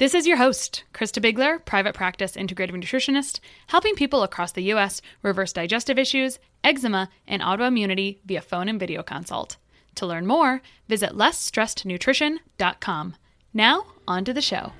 This is your host, Krista Bigler, private practice integrative nutritionist, helping people across the U.S. reverse digestive issues, eczema, and autoimmunity via phone and video consult. To learn more, visit lessstressednutrition.com. Now, on to the show.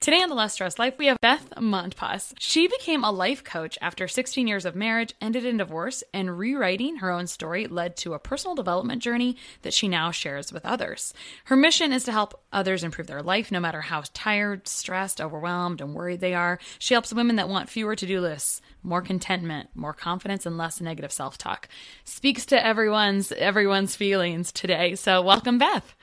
Today on The Less Stressed Life, we have Beth Montpas. She became a life coach after 16 years of marriage, ended in divorce, and rewriting her own story led to a personal development journey that she now shares with others. Her mission is to help others improve their life, no matter how tired, stressed, overwhelmed, and worried they are. She helps women that want fewer to do lists, more contentment, more confidence, and less negative self talk. Speaks to everyone's everyone's feelings today. So, welcome, Beth.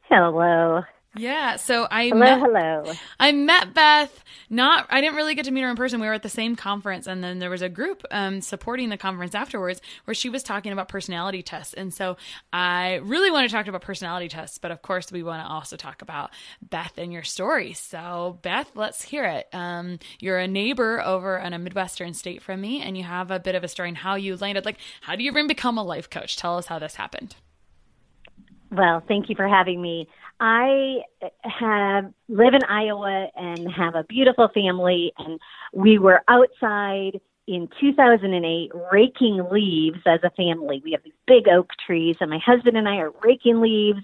Hello. Yeah, so I hello, met, hello. I met Beth. Not, I didn't really get to meet her in person. We were at the same conference, and then there was a group um, supporting the conference afterwards where she was talking about personality tests. And so I really want to talk about personality tests, but of course we want to also talk about Beth and your story. So Beth, let's hear it. Um, you're a neighbor over in a midwestern state from me, and you have a bit of a story on how you landed. Like, how do you even become a life coach? Tell us how this happened. Well, thank you for having me. I have live in Iowa and have a beautiful family and we were outside in 2008 raking leaves as a family. We have these big oak trees and my husband and I are raking leaves.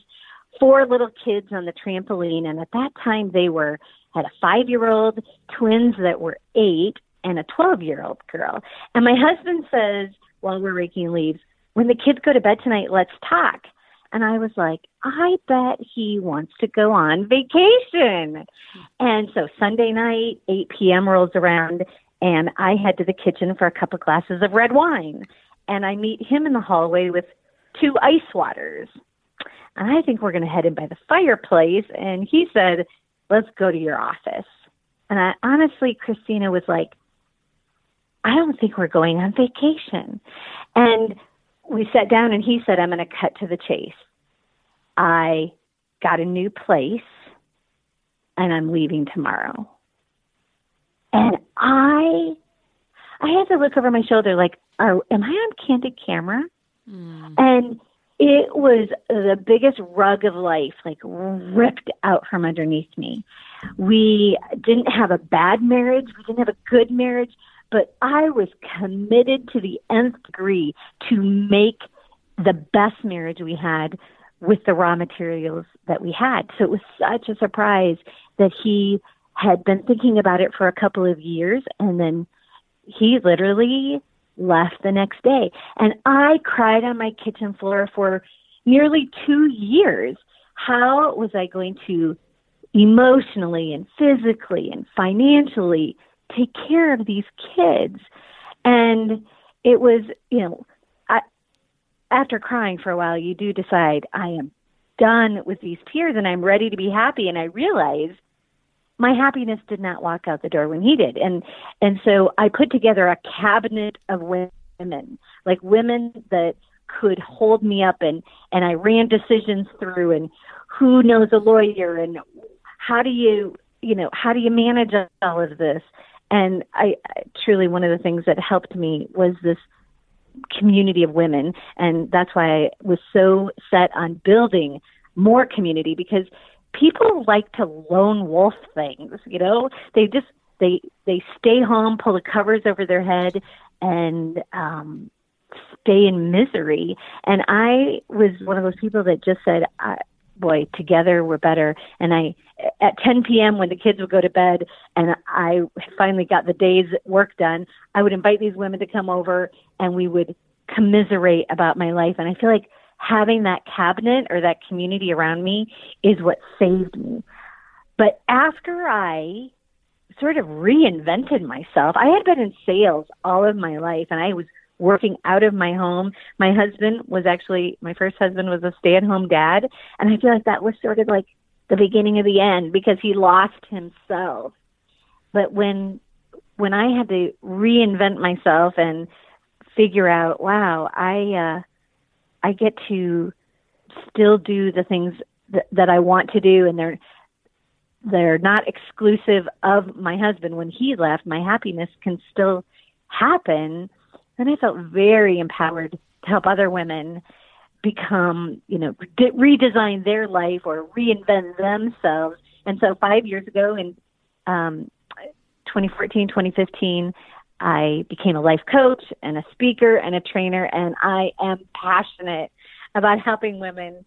Four little kids on the trampoline and at that time they were had a 5-year-old, twins that were 8 and a 12-year-old girl. And my husband says while we're raking leaves, when the kids go to bed tonight, let's talk. And I was like, I bet he wants to go on vacation. And so Sunday night, 8 p.m. rolls around, and I head to the kitchen for a couple glasses of red wine. And I meet him in the hallway with two ice waters. And I think we're going to head in by the fireplace. And he said, Let's go to your office. And I honestly, Christina was like, I don't think we're going on vacation. And we sat down and he said, I'm going to cut to the chase. I got a new place and I'm leaving tomorrow. And I I had to look over my shoulder like, are am I on candid camera? Mm. And it was the biggest rug of life, like ripped out from underneath me. We didn't have a bad marriage. We didn't have a good marriage but I was committed to the nth degree to make the best marriage we had with the raw materials that we had. So it was such a surprise that he had been thinking about it for a couple of years and then he literally left the next day. And I cried on my kitchen floor for nearly two years. How was I going to emotionally and physically and financially take care of these kids. And it was, you know, I, after crying for a while, you do decide I am done with these tears and I'm ready to be happy. And I realize my happiness did not walk out the door when he did. And and so I put together a cabinet of women, like women that could hold me up and and I ran decisions through and who knows a lawyer and how do you you know how do you manage all of this and I, I truly one of the things that helped me was this community of women and that's why I was so set on building more community because people like to lone wolf things, you know? They just they they stay home, pull the covers over their head and um stay in misery. And I was one of those people that just said, I, boy, together we're better. And I, at 10 p.m. when the kids would go to bed and I finally got the day's work done, I would invite these women to come over and we would commiserate about my life. And I feel like having that cabinet or that community around me is what saved me. But after I sort of reinvented myself, I had been in sales all of my life and I was working out of my home. My husband was actually, my first husband was a stay at home dad. And I feel like that was sort of like the beginning of the end because he lost himself. But when, when I had to reinvent myself and figure out, wow, I, uh, I get to still do the things that, that I want to do and they're, they're not exclusive of my husband. When he left, my happiness can still happen then I felt very empowered to help other women become, you know, de- redesign their life or reinvent themselves. And so five years ago in um, 2014, 2015, I became a life coach and a speaker and a trainer, and I am passionate about helping women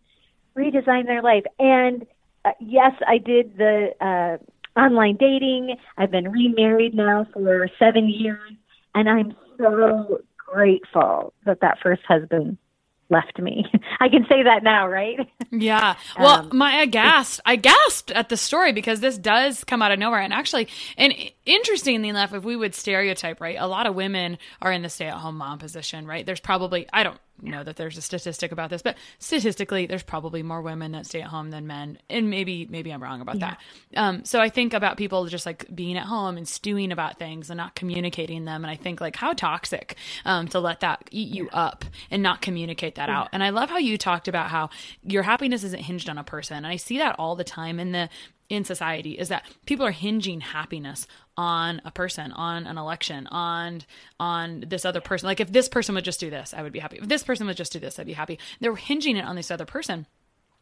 redesign their life. And uh, yes, I did the uh, online dating. I've been remarried now for seven years, and I'm so grateful that that first husband left me. I can say that now, right? Yeah. Well, um, my I gasped. I gasped at the story because this does come out of nowhere. And actually, and interestingly enough, if we would stereotype, right, a lot of women are in the stay-at-home mom position, right? There's probably I don't know that there's a statistic about this, but statistically, there's probably more women that stay at home than men, and maybe maybe I'm wrong about yeah. that. Um, so I think about people just like being at home and stewing about things and not communicating them, and I think like how toxic um, to let that eat you yeah. up and not communicate that yeah. out. And I love how you talked about how your happiness isn't hinged on a person, and I see that all the time in the in society is that people are hinging happiness on a person on an election on on this other person. Like if this person would just do this i would be happy. If this person would just do this i'd be happy. They're hinging it on this other person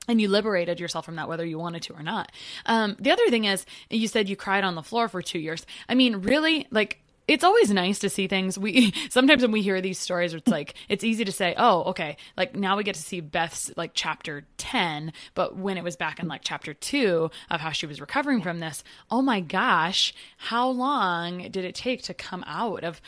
and you liberated yourself from that whether you wanted to or not. Um, the other thing is you said you cried on the floor for two years. I mean really like it's always nice to see things. We sometimes when we hear these stories, it's like it's easy to say, "Oh, okay." Like now we get to see Beth's like chapter ten, but when it was back in like chapter two of how she was recovering from this, oh my gosh, how long did it take to come out of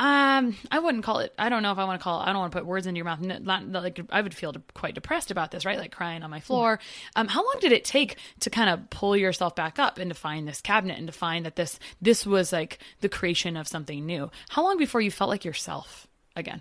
um, I wouldn't call it. I don't know if I want to call it. I don't want to put words into your mouth. Not, like I would feel quite depressed about this, right? Like crying on my floor. Um, how long did it take to kind of pull yourself back up and to find this cabinet and to find that this this was like the creation of something new? How long before you felt like yourself again?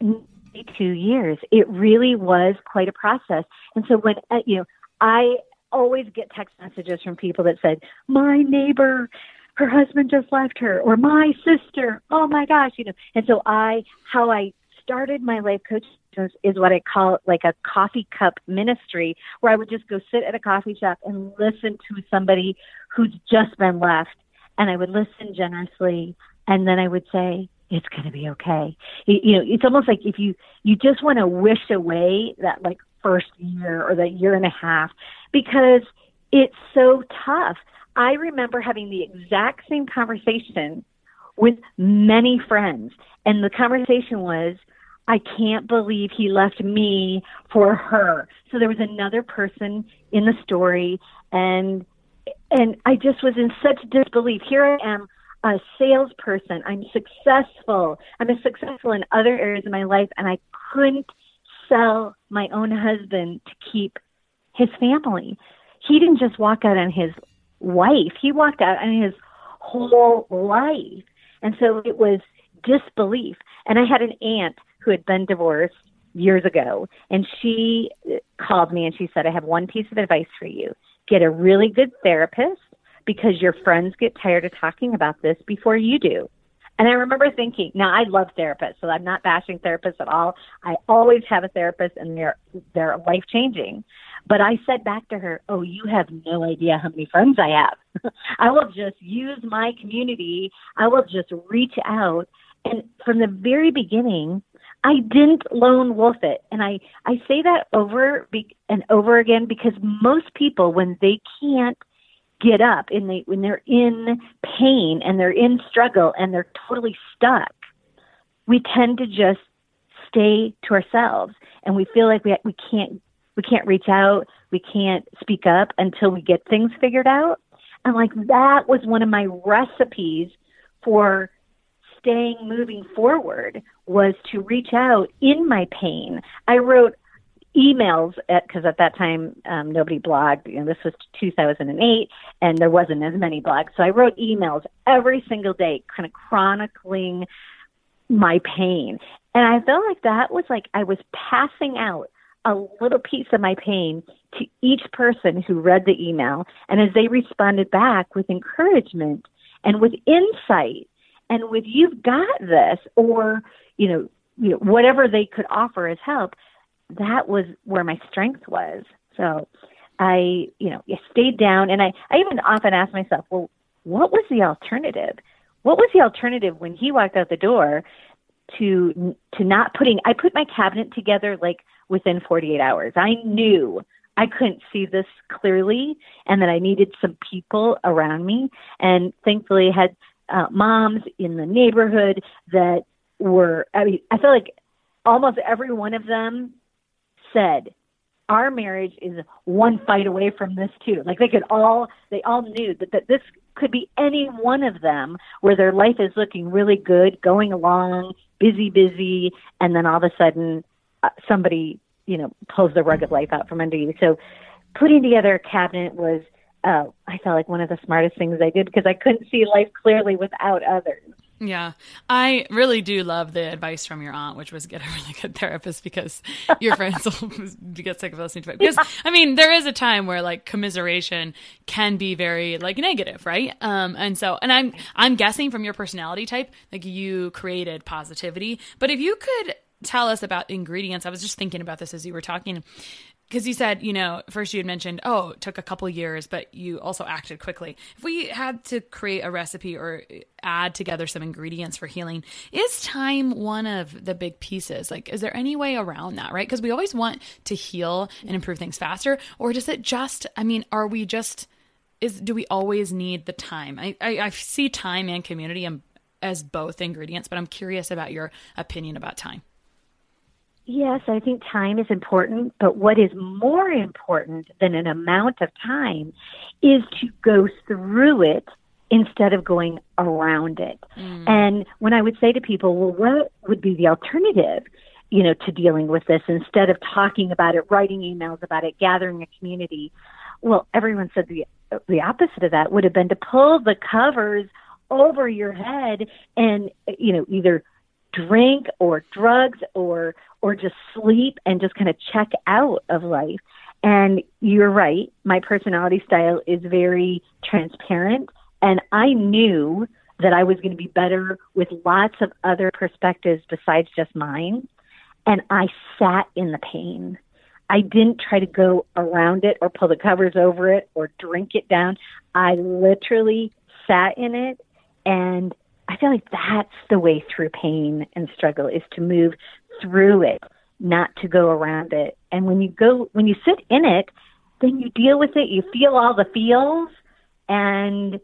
Two years. It really was quite a process. And so when uh, you know, I always get text messages from people that said, "My neighbor." Her husband just left her or my sister. Oh my gosh you know. And so i how i started my life coach is what i call like a coffee cup ministry where i would just go sit at a coffee shop and listen to somebody who's just been left. And i would listen generously and then i would say it's going to be okay. You know it's almost like if you you just want to wish away that like first year or that year and a half because it's so tough I remember having the exact same conversation with many friends. And the conversation was, I can't believe he left me for her. So there was another person in the story and and I just was in such disbelief. Here I am, a salesperson. I'm successful. I'm successful in other areas of my life and I couldn't sell my own husband to keep his family. He didn't just walk out on his wife. He walked out on his whole life. And so it was disbelief. And I had an aunt who had been divorced years ago, and she uh, called me and she said, I have one piece of advice for you. Get a really good therapist because your friends get tired of talking about this before you do. And I remember thinking, now I love therapists, so I'm not bashing therapists at all. I always have a therapist and they're they're life changing. But I said back to her, Oh, you have no idea how many friends I have. I will just use my community. I will just reach out. And from the very beginning, I didn't lone wolf it. And I, I say that over be, and over again because most people, when they can't get up and they, when they're in pain and they're in struggle and they're totally stuck, we tend to just stay to ourselves and we feel like we, we can't, we can't reach out. We can't speak up until we get things figured out. And like that was one of my recipes for staying moving forward was to reach out in my pain. I wrote emails at because at that time um, nobody blogged. You know, this was 2008, and there wasn't as many blogs. So I wrote emails every single day, kind of chronicling my pain. And I felt like that was like I was passing out a little piece of my pain to each person who read the email. And as they responded back with encouragement and with insight and with you've got this or you know you know whatever they could offer as help that was where my strength was. So i you know I stayed down and i i even often ask myself well what was the alternative? What was the alternative when he walked out the door to to not putting i put my cabinet together like within 48 hours. I knew I couldn't see this clearly and that I needed some people around me. And thankfully had uh, moms in the neighborhood that were, I mean, I feel like almost every one of them said, our marriage is one fight away from this too. Like they could all, they all knew that, that this could be any one of them where their life is looking really good, going along, busy, busy, and then all of a sudden uh, somebody, you know, pulls the rug of life out from under you. So putting together a cabinet was uh, I felt like one of the smartest things I did because I couldn't see life clearly without others. Yeah, I really do love the advice from your aunt, which was get a really good therapist because your friends will get sick of listening to it. Because I mean, there is a time where like commiseration can be very like negative, right? Um, and so, and I'm I'm guessing from your personality type, like you created positivity. But if you could tell us about ingredients, I was just thinking about this as you were talking because you said, you know, first you had mentioned, oh, it took a couple years, but you also acted quickly. If we had to create a recipe or uh, add together some ingredients for healing, is time one of the big pieces? Like, is there any way around that, right? Because we always want to heal and improve things faster, or does it just, I mean, are we just, is, do we always need the time? I, I, I see time and community as both ingredients, but I'm curious about your opinion about time. Yes, I think time is important, but what is more important than an amount of time is to go through it instead of going around it. Mm. And when I would say to people, well, what would be the alternative, you know, to dealing with this instead of talking about it, writing emails about it, gathering a community? Well, everyone said the the opposite of that would have been to pull the covers over your head and you know either drink or drugs or or just sleep and just kind of check out of life. And you're right, my personality style is very transparent and I knew that I was going to be better with lots of other perspectives besides just mine. And I sat in the pain. I didn't try to go around it or pull the covers over it or drink it down. I literally sat in it and I feel like that's the way through pain and struggle is to move through it, not to go around it. And when you go, when you sit in it, then you deal with it. You feel all the feels, and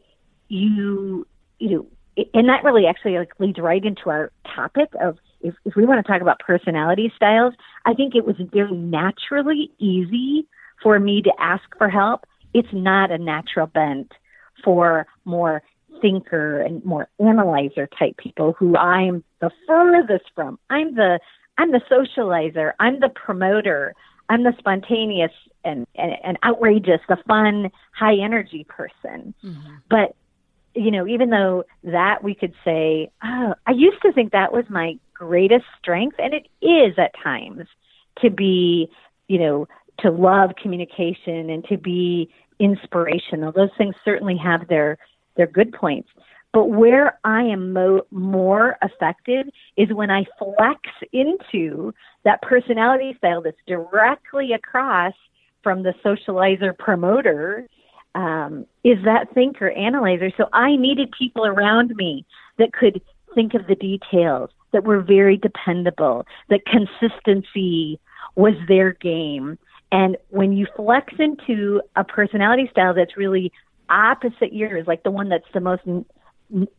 you, you know, and that really actually like leads right into our topic of if, if we want to talk about personality styles. I think it was very naturally easy for me to ask for help. It's not a natural bent for more thinker and more analyzer type people who I'm the furthest from. I'm the I'm the socializer. I'm the promoter. I'm the spontaneous and, and, and outrageous, the fun, high energy person. Mm-hmm. But you know, even though that we could say, oh, I used to think that was my greatest strength, and it is at times to be, you know, to love communication and to be inspirational. Those things certainly have their they're good points. But where I am mo- more effective is when I flex into that personality style that's directly across from the socializer promoter um, is that thinker analyzer. So I needed people around me that could think of the details, that were very dependable, that consistency was their game. And when you flex into a personality style that's really opposite yours, like the one that's the most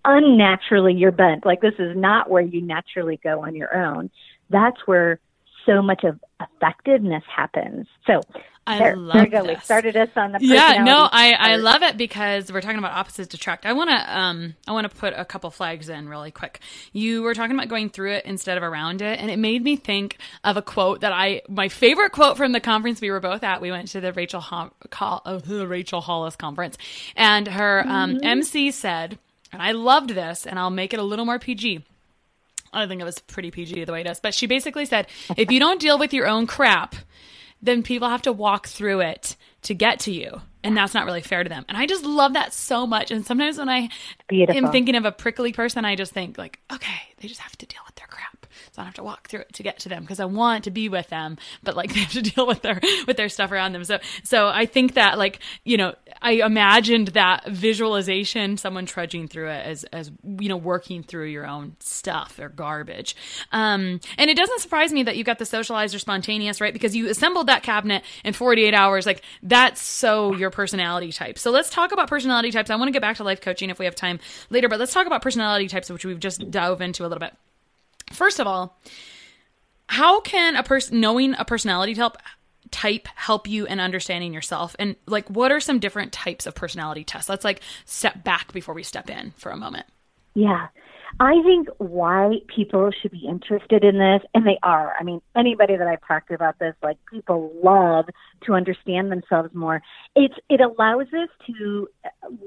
unnaturally you're bent, like this is not where you naturally go on your own, that's where so much of effectiveness happens. So I there, love there we go. this. We started us on the yeah no i i love it because we're talking about opposites attract i want to um i want to put a couple flags in really quick you were talking about going through it instead of around it and it made me think of a quote that i my favorite quote from the conference we were both at we went to the rachel Ho- Col- uh, the rachel hollis conference and her um, Mm-hmm. mc said and i loved this and i'll make it a little more pg I think it was pretty PG the way it is. But she basically said, if you don't deal with your own crap, then people have to walk through it to get to you. And that's not really fair to them. And I just love that so much. And sometimes when I Beautiful. am thinking of a prickly person, I just think like, okay, they just have to deal with their crap. So I have to walk through it to get to them because I want to be with them, but like they have to deal with their with their stuff around them. So so I think that like, you know, I imagined that visualization, someone trudging through it as as you know, working through your own stuff or garbage. Um and it doesn't surprise me that you got the socialized or spontaneous, right? Because you assembled that cabinet in 48 hours. Like that's so your personality type. So let's talk about personality types. I want to get back to life coaching if we have time later, but let's talk about personality types, which we've just dove into a little bit. First of all, how can a person knowing a personality type type help you in understanding yourself? And like what are some different types of personality tests? Let's like step back before we step in for a moment. Yeah. I think why people should be interested in this, and they are. I mean, anybody that I've talked to about this, like people love to understand themselves more. It's it allows us to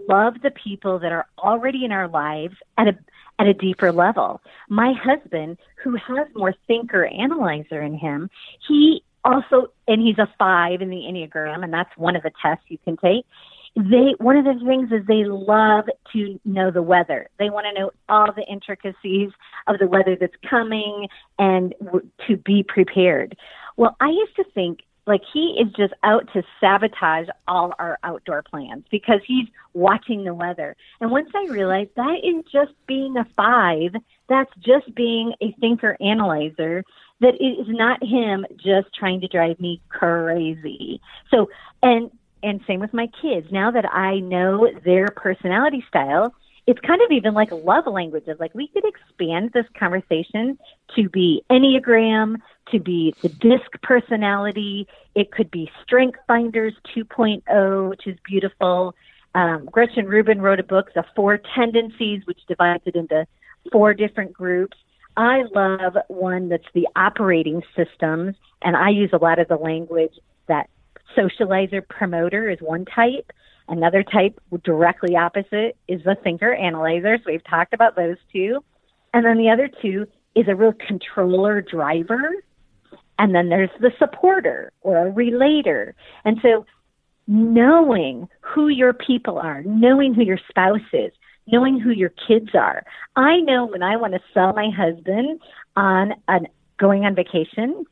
love the people that are already in our lives at a at a deeper level. My husband, who has more thinker analyzer in him, he also and he's a five in the Enneagram, and that's one of the tests you can take they one of the things is they love to know the weather. They want to know all the intricacies of the weather that's coming and w- to be prepared. Well, I used to think like he is just out to sabotage all our outdoor plans because he's watching the weather. And once I realized that is just being a 5, that's just being a thinker analyzer that it is not him just trying to drive me crazy. So, and and same with my kids. Now that I know their personality style, it's kind of even like love languages. Like we could expand this conversation to be Enneagram, to be the disc personality. It could be Strength Finders 2.0, which is beautiful. Um, Gretchen Rubin wrote a book, The Four Tendencies, which divides it into four different groups. I love one that's the operating systems, and I use a lot of the language that socializer promoter is one type. Another type directly opposite is the thinker analyzer. So we've talked about those two. And then the other two is a real controller driver. And then there's the supporter or a relator. And so knowing who your people are, knowing who your spouse is, knowing who your kids are. I know when I want to sell my husband on an going on vacation,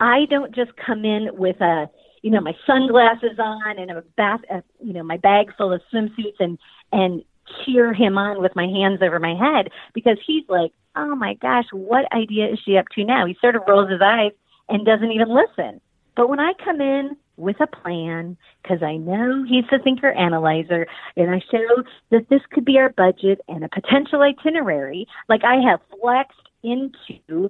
I don't just come in with a you know my sunglasses on and a bath uh, you know my bag full of swimsuits and and cheer him on with my hands over my head because he's like oh my gosh what idea is she up to now? He sort of rolls his eyes and doesn't even listen. But when i come in with a plan because i know he's the thinker analyzer and i show that this could be our budget and a potential itinerary like i have flexed into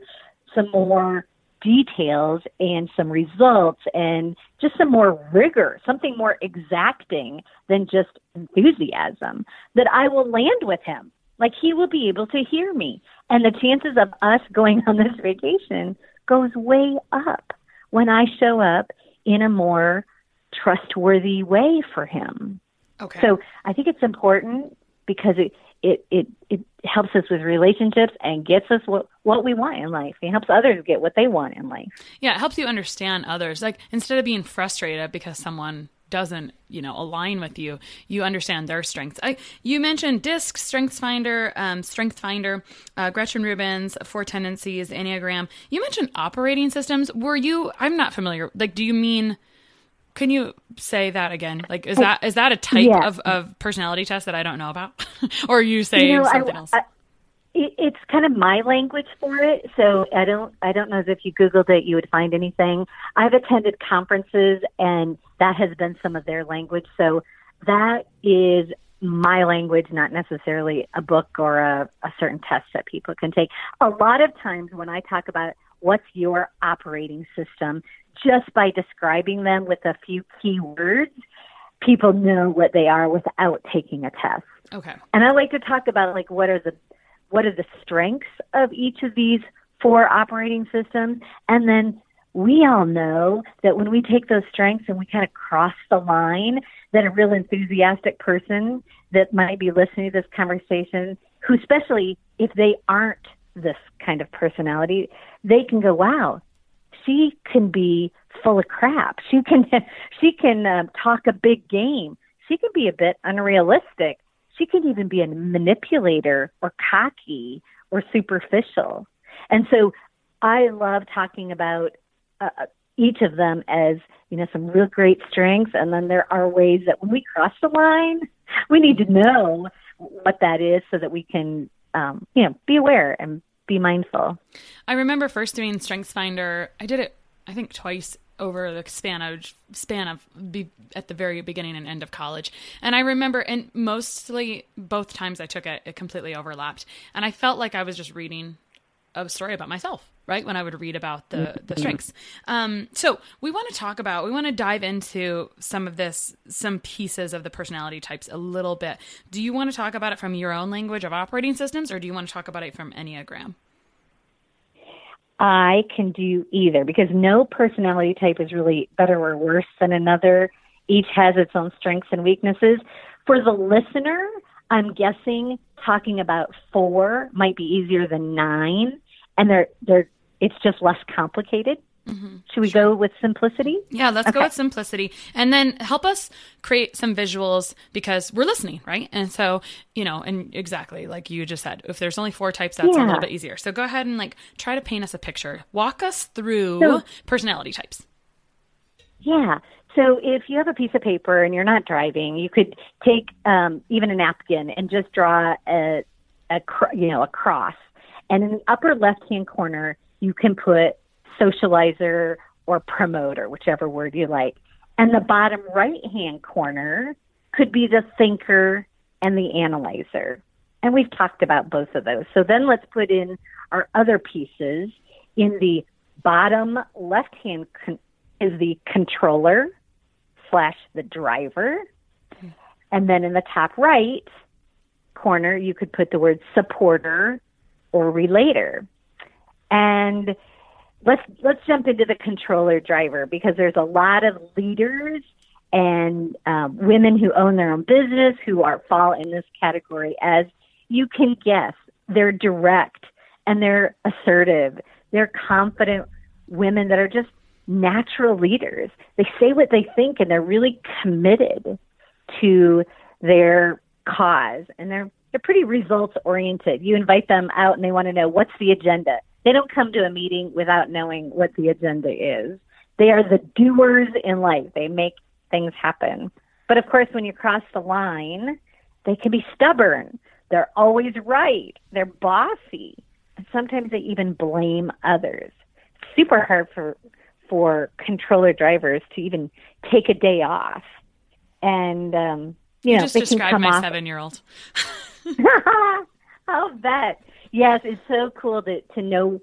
some more details and some results and just some more rigor, something more exacting than just enthusiasm, that I will land with him. Like he will be able to hear me. And the chances of us going on this vacation goes way up when I show up in a more trustworthy way for him. okay So I think it's important because it it it it helps us with relationships and gets us what what we want in life. It helps others get what they want in life. yeah it helps you understand others like instead of being frustrated because someone doesn't you know align with you you understand their strengths I, you mentioned disc strengths finder um, strength finder uh, gretchen rubin's four tendencies enneagram you mentioned operating systems were you i'm not familiar like do you mean can you say that again like is that is that a type Yeah. of, of personality test that i don't know about or you say you know, something I, else I, it's kind of my language for it. So I don't I don't know if you Googled it you would find anything. I've attended conferences and that has been some of their language. So that is my language, not necessarily a book or a, a certain test that people can take. A lot of times when I talk about what's your operating system, just by describing them with a few key words, people know what they are without taking a test. Okay. And I like to talk about like what are the what are the strengths of each of these four operating systems and then we all know that when we take those strengths and we kind of cross the line that a real enthusiastic person that might be listening to this conversation who especially if they aren't this kind of personality they can go wow she can be full of crap she can she can um, talk a big game she can be a bit unrealistic she can even be a manipulator or cocky or superficial. And so I love talking about uh, each of them as, you know, some real great strengths. And then there are ways that when we cross the line, we need to know what that is so that we can, um, you know, be aware and be mindful. I remember first doing Strengths Finder. I did it, I think, twice over the span of span of be at the very beginning and end of college. And I remember, and mostly both times I took it, it completely overlapped, and I felt like I was just reading a story about myself right when i would read about the the mm-hmm. strengths um, so we want to talk about we want to dive into some of this some pieces of the personality types a little bit do you want to talk about it from your own language of operating systems or do you want to talk about it from enneagram I can do either because no personality type is really better or worse than another. Each has its own strengths and weaknesses. For the listener, I'm guessing talking about four might be easier than nine, and they're they're it's just less complicated. Mm-hmm. Should we sure. go with simplicity? Yeah, let's okay. go with simplicity. And then help us create some visuals because we're listening, right? And so, you know, and exactly like you just said, if there's only four types, that's yeah. a little bit easier. So go ahead and like try to paint us a picture. Walk us through so, personality types. Yeah. So if you have a piece of paper and you're not driving, you could take um, even a napkin and just draw a, a you know a cross, and in the upper left hand corner you can put socializer or promoter, whichever word you like. And the bottom right hand corner could be the thinker and the analyzer. And we've talked about both of those. So then let's put in our other pieces. In the bottom left hand con- is the controller slash the driver. And then in the top right corner, you could put the word supporter or relator. And let's let's jump into the controller driver because there's a lot of leaders and um, women who own their own business who are fall in this category as you can guess they're direct and they're assertive. They're confident women that are just natural leaders. They say what they think and they're really committed to their cause and they're they're pretty results oriented you invite them out and they want to know what's the agenda they don't come to a meeting without knowing what the agenda is. They are the doers in life. They make things happen. But of course, when you cross the line, they can be stubborn. They're always right. They're bossy. And sometimes they even blame others. It's super hard for for controller drivers to even take a day off. And um, you, you know, just described my seven year old. I'll bet yes, it's so cool to to know.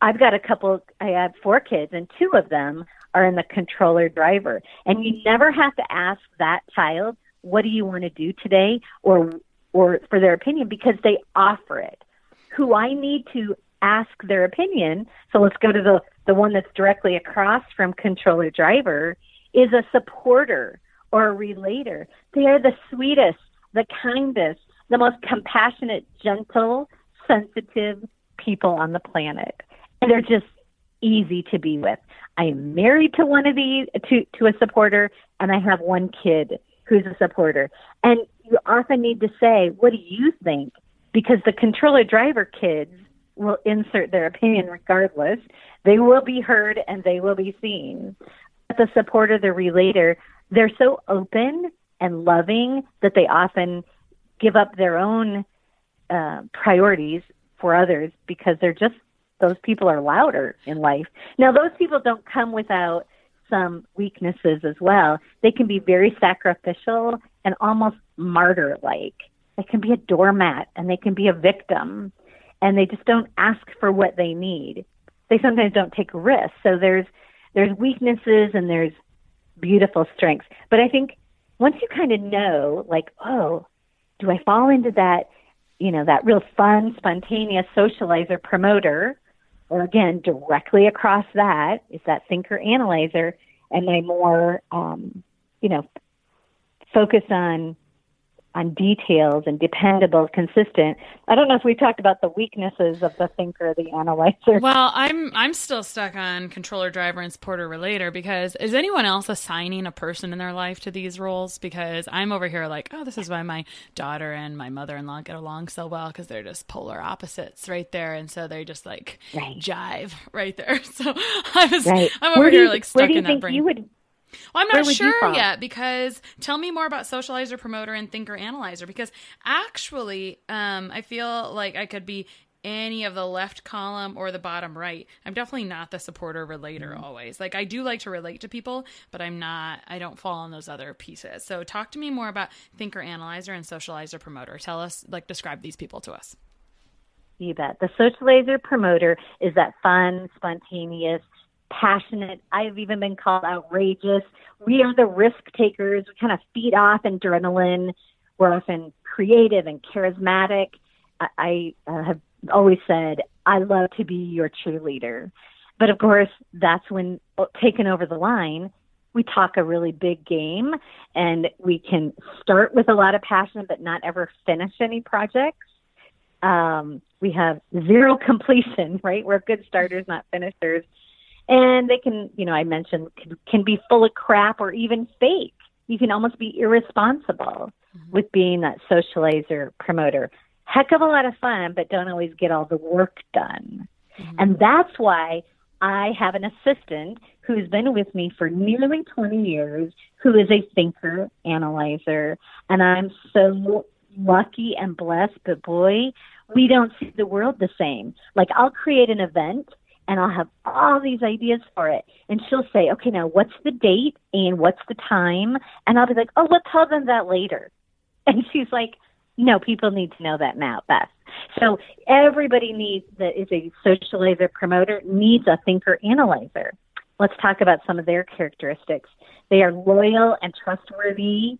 I've got a couple. I have four kids, and two of them are in the controller driver. And you never have to ask that child, "What do you want to do today?" or or for their opinion because they offer it. Who I need to ask their opinion. So let's go to the the one that's directly across from controller driver is a supporter or a relator. They are the sweetest, the kindest, the most compassionate, gentle, sensitive people on the planet. And they're just easy to be with. I am married to one of these to to a supporter and I have one kid who's a supporter. And you often need to say, "What do you think?" because the controller driver kids will insert their opinion regardless. They will be heard and they will be seen. But the supporter, the relator, they're so open and loving that they often give up their own uh, priorities for others because they're just those people are louder in life. Now, those people don't come without some weaknesses as well. They can be very sacrificial and almost martyr like. They can be a doormat and they can be a victim and they just don't ask for what they need. They sometimes don't take risks. So there's there's weaknesses and there's beautiful strengths. But I think once you kind of know, like, oh, do I fall into that, you know, that real fun, spontaneous socializer promoter, or again, directly across that is that thinker analyzer, and my more, um, you know, focus on on details and dependable, consistent. I don't know if we talked about the weaknesses of the thinker, the analyzer. Well, I'm I'm still stuck on controller, driver, and supporter relator because is anyone else assigning a person in their life to these roles? Because I'm over here like, oh, this is why my daughter and my mother-in-law get along so well because they're just polar opposites right there, and so they just like right. jive right there. So I was right. I'm over here you, like stuck in that brain. You would well, I'm not sure yet because tell me more about socializer, promoter, and thinker analyzer. Because actually, um, I feel like I could be any of the left column or the bottom right. I'm definitely not the supporter relator mm-hmm. always. Like I do like to relate to people, but I'm not I don't fall on those other pieces. So talk to me more about thinker analyzer and socializer promoter. Tell us like describe these people to us. You bet. The socializer promoter is that fun, spontaneous, passionate. I've even been called outrageous. We are the risk takers. We kind of feed off adrenaline. We're often creative and charismatic. I, I uh, have always said, I love to be your cheerleader. But of course, that's when uh, taken over the line, we talk a really big game and we can start with a lot of passion but not ever finish any projects. Um, we have zero completion, right? We're good starters, not finishers and they can, you know, I mentioned can, can be full of crap or even fake. You can almost be irresponsible mm-hmm. with being that socializer promoter. Heck of a lot of fun, but don't always get all the work done. Mm-hmm. And that's why I have an assistant who's been with me for nearly 20 years who is a thinker, analyzer. And I'm so lucky and blessed, but boy, we don't see the world the same. Like I'll create an event and I'll have all these ideas for it. And she'll say, okay, now what's the date and what's the time? And I'll be like, oh, we'll tell them that later. And she's like, no, people need to know that now, Beth. So everybody needs that is a socializer promoter needs a thinker analyzer. Let's talk about some of their characteristics. They are loyal and trustworthy.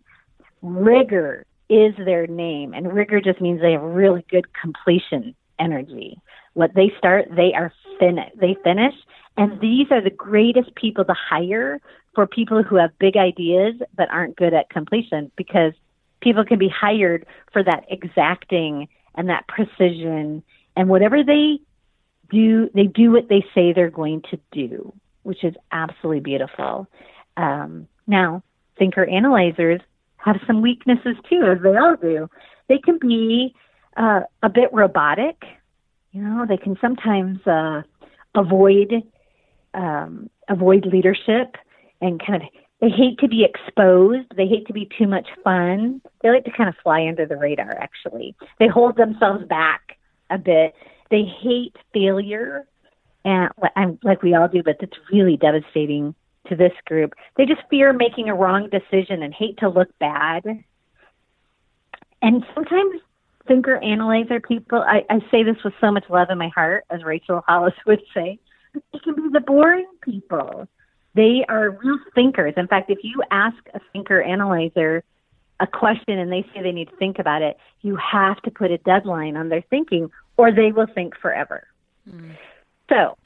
Rigor is their name, and rigor just means they have really good completion energy. What they start, they are finish. They finish, and these are the greatest people to hire for people who have big ideas but aren't good at completion because people can be hired for that exacting and that precision and whatever they do, they do what they say they're going to do, which is absolutely beautiful. Um, now, thinker analyzers have some weaknesses too, as they all do. They can be uh, a bit robotic you know, they can sometimes uh, avoid um, avoid leadership and kind of they hate to be exposed. They hate to be too much fun. They like to kind of fly under the radar. Actually, they hold themselves back a bit. They hate failure, and like we all do, but it's really devastating to this group. They just fear making a wrong decision and hate to look bad. And sometimes thinker analyzer people, I, I say this with so much love in my heart, as Rachel Hollis would say, they can be the boring people. They are real thinkers. In fact, if you ask a thinker analyzer a question and they say they need to think about it, you have to put a deadline on their thinking or they will think forever. Mm. So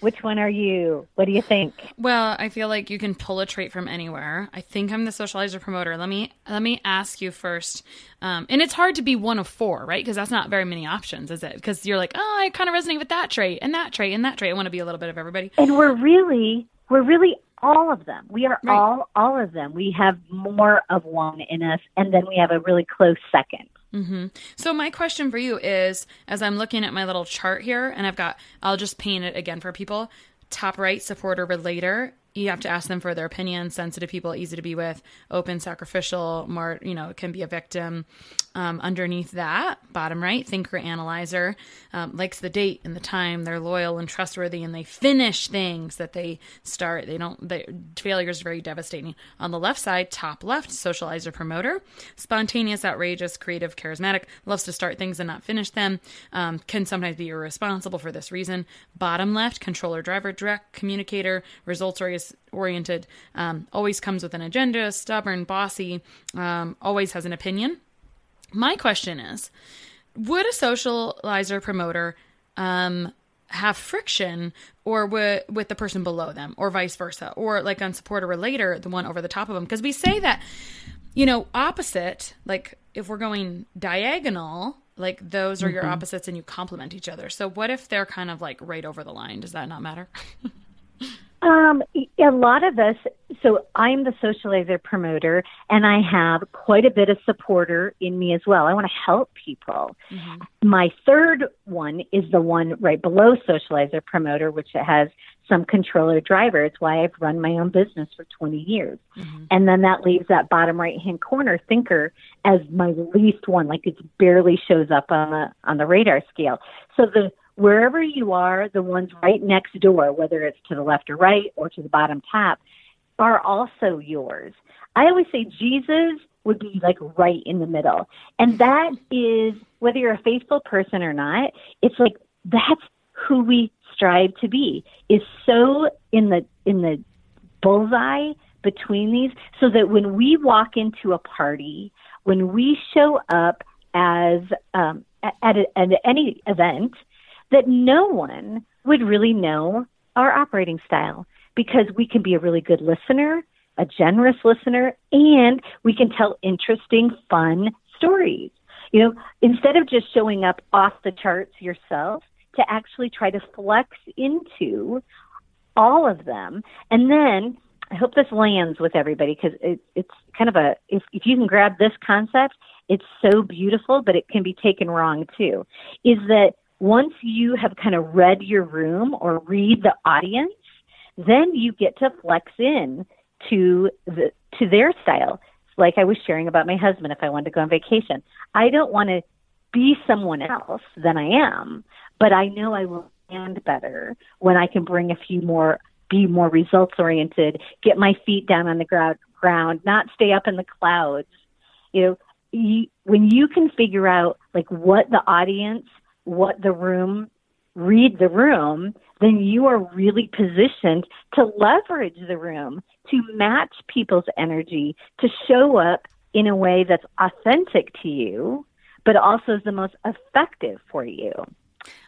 which one are you? What do you think? Well, I feel like you can pull a trait from anywhere. I think I'm the socializer promoter. Let me let me ask you first. Um, and it's hard to be one of four, right? Because that's not very many options, is it? Because you're like, oh, I kind of resonate with that trait and that trait and that trait. I want to be a little bit of everybody. And we're really, we're really all of them. We are right. all, all of them. We have more of one in us, and then we have a really close second. Mm-hmm. So my question for you is, as I'm looking at my little chart here, and I've got, I'll just paint it again for people. Top right, supporter relator, you have to ask them for their opinion. Sensitive people, easy to be with. Open, sacrificial, more, you know, can be a victim. Um, underneath that, bottom right, thinker, analyzer, um, likes the date and the time. They're loyal and trustworthy, and they finish things that they start. They don't. They, failure is very devastating. On the left side, top left, socializer, promoter, spontaneous, outrageous, creative, charismatic, loves to start things and not finish them. Um, can sometimes be irresponsible for this reason. Bottom left, controller, driver, direct communicator, results oriented, um, always comes with an agenda, stubborn, bossy, um, always has an opinion. My question is would a socializer promoter um, have friction or with, with the person below them or vice versa? Or like on support or relator the one over the top of them? Because we say that you know opposite like if we're going diagonal like those are mm-hmm. your opposites and you complement each other. So what if they're kind of like right over the line? Does that not matter Um, a lot of us, so I'm the socializer promoter, and I have quite a bit of supporter in me as well. I want to help people. Mm-hmm. My third one is the one right below socializer promoter, which has some controller driver. It's why I've run my own business for 20 years. Mm-hmm. And then that leaves that bottom right hand corner thinker as my least one, like it barely shows up on the on the radar scale. So the wherever you are, the ones right next door, whether it's to the left or right or to the bottom top, are also yours. I always say Jesus would be like right in the middle. And that is whether you're a faithful person or not, it's like that's who we strive to be is so in the in the bullseye between these so that when we walk into a party, when we show up as um, at, a, at any event, that no one would really know our operating style because we can be a really good listener, a generous listener, and we can tell interesting, fun stories. You know, instead of just showing up off the charts yourself, to actually try to flex into all of them. And then I hope this lands with everybody because it, it's kind of a, if, if you can grab this concept, it's so beautiful, but it can be taken wrong too. Is that once you have kind of read your room or read the audience, then you get to flex in to the to their style. Like I was sharing about my husband if I wanted to go on vacation. I don't want to be someone else than I am, but I know I will land better when I can bring a few more be more results oriented, get my feet down on the ground, ground, not stay up in the clouds. You know, you, when you can figure out like what the audience what the room, read the room, then you are really positioned to leverage the room, to match people's energy, to show up in a way that's authentic to you, but also is the most effective for you.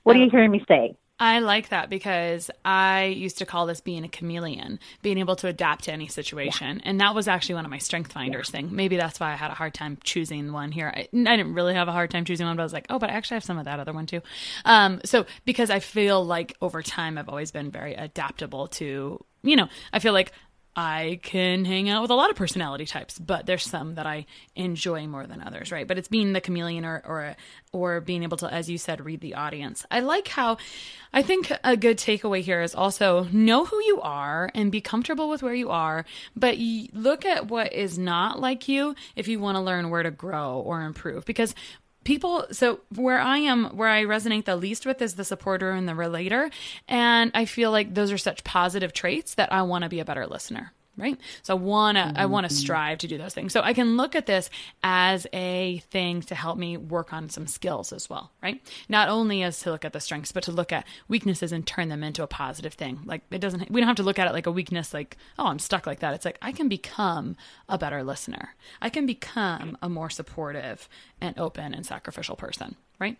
What are you hearing me say? I like that because I used to call this being a chameleon, being able to adapt to any situation. Yeah. And that was actually one of my strength finders yeah. thing. Maybe that's why I had a hard time choosing one here. I, I, didn't really have a hard time choosing one, but I was like, oh, but I actually have some of that other one too. Um, so because I feel like over time I've always been very adaptable to, you know, I feel like I can hang out with a lot of personality types, but there's some that I enjoy more than others, right? But it's being the chameleon or or or being able to, as you said, read the audience. I like how I think a good takeaway here is also know who you are and be comfortable with where you are, but look at what is not like you if you want to learn where to grow or improve. Because people so where i am where i resonate the least with is the supporter and the relator. And i feel like those are such positive traits that i want to be a better listener right? So i want to mm-hmm. i want to strive to do those things. So i can look at this as a thing to help me work on some skills as well right? Not only as to look at the strengths but to look at weaknesses and turn them into a positive thing. Like it doesn't we don't have to look at it like a weakness like oh i'm stuck like that. It's like i can become a better listener. I can become a more supportive and open and sacrificial person right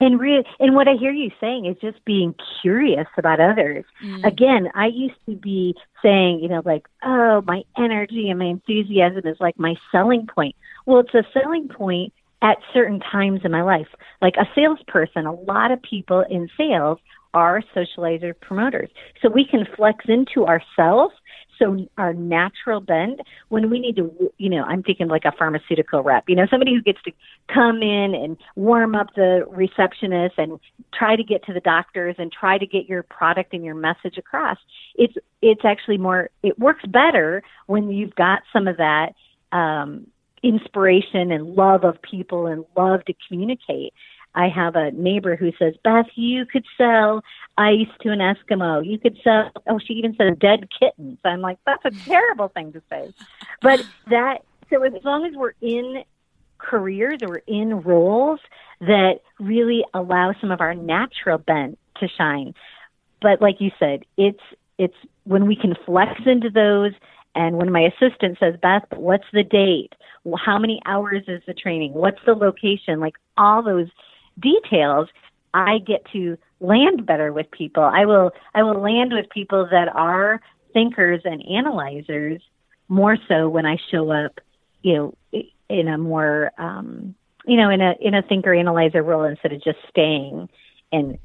and re- and what I hear you saying is just being curious about others. Mm. Again, I used to be saying, you know, like, oh, my energy and my enthusiasm is like my selling point. Well, it's a selling point at certain times in my life. Like a salesperson, a lot of people in sales are socializer promoters. So we can flex into ourselves so our natural bend when we need to, you know, I'm thinking like a pharmaceutical rep, you know, somebody who gets to come in and warm up the receptionist and try to get to the doctors and try to get your product and your message across. It's it's actually more it works better when you've got some of that um, inspiration and love of people and love to communicate. I have a neighbor who says, Beth, you could sell ice to an Eskimo. You could sell, oh, she even says dead kittens. I'm like, that's a terrible thing to say. But that, so as long as we're in careers or in roles that really allow some of our natural bent to shine. But like you said, it's, it's when we can flex into those and when my assistant says, Beth, what's the date? How many hours is the training? What's the location? Like all those details, I get to land better with people. I will I will land with people that are thinkers and analyzers more so when I show up, you know, in a more um, you know, in a in a thinker analyzer role instead of just staying and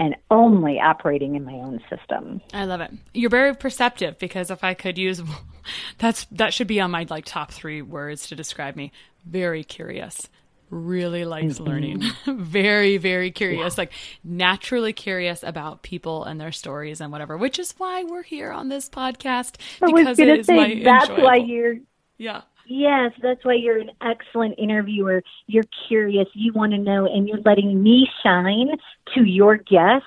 and only operating in my own system. I love it. You're very perceptive because if I could use that's that should be on my like top 3 words to describe me. Very curious really likes mm-hmm. learning. very, very curious, yeah. like naturally curious about people and their stories and whatever, which is why we're here on this podcast because it is say, my That's enjoyable. why you're Yeah. Yes, that's why you're an excellent interviewer. You're curious, you want to know, and you're letting me shine to your guests,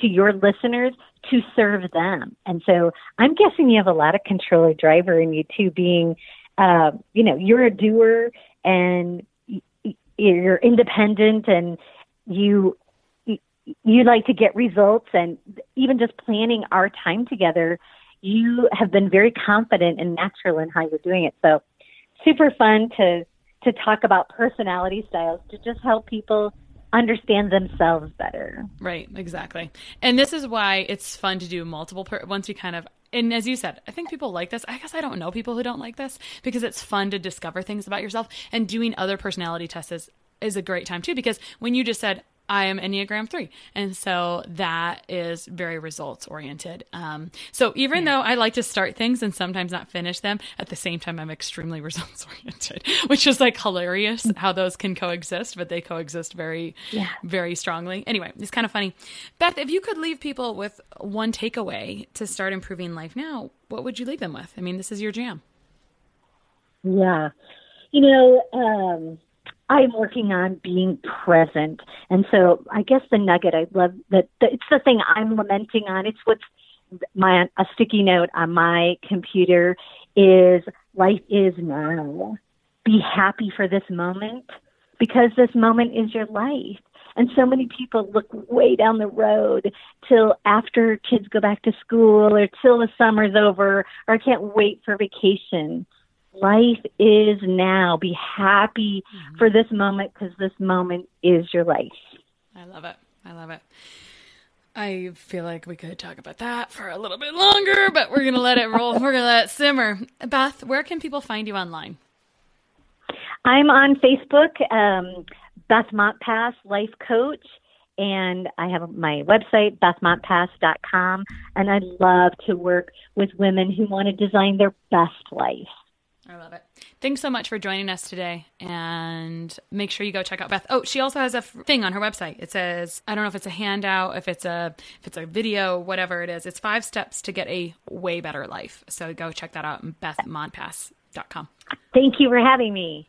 to your listeners, to serve them. And so I'm guessing you have a lot of controller driver in you too, being, uh, you know, you're a doer and you're independent and you you like to get results and even just planning our time together you have been very confident and natural in how you're doing it. So super fun to to talk about personality styles to just help people understand themselves better right exactly and this is why it's fun to do multiple per- once you kind of and as you said, I think people like this. I guess I don't know people who don't like this because it's fun to discover things about yourself and doing other personality tests is, is a great time too because when you just said I am Enneagram 3. And so that is very results oriented. Um, so even yeah. though I like to start things and sometimes not finish them, at the same time, I'm extremely results oriented, which is like hilarious how those can coexist, but they coexist very, yeah. very strongly. Anyway, it's kind of funny. Beth, if you could leave people with one takeaway to start improving life now, what would you leave them with? I mean, this is your jam. Yeah. You know, um, I'm working on being present. And so I guess the nugget I love that it's the thing I'm lamenting on. It's what's my a sticky note on my computer is life is now. Be happy for this moment because this moment is your life. And so many people look way down the road till after kids go back to school or till the summer's over or can't wait for vacation life is now. Be happy mm-hmm. for this moment because this moment is your life. I love it. I love it. I feel like we could talk about that for a little bit longer, but we're going to let it roll. we're going to let it simmer. Beth, where can people find you online? I'm on Facebook, um, Beth Montpass Life Coach, and I have my website, bethmontpass.com, and I love to work with women who want to design their best life. I love it. Thanks so much for joining us today. And make sure you go check out Beth. Oh, she also has a thing on her website. It says, I don't know if it's a handout, if it's a if it's a video, whatever it is. It's five steps to get a way better life. So go check that out bethmontpass.com. Thank you for having me.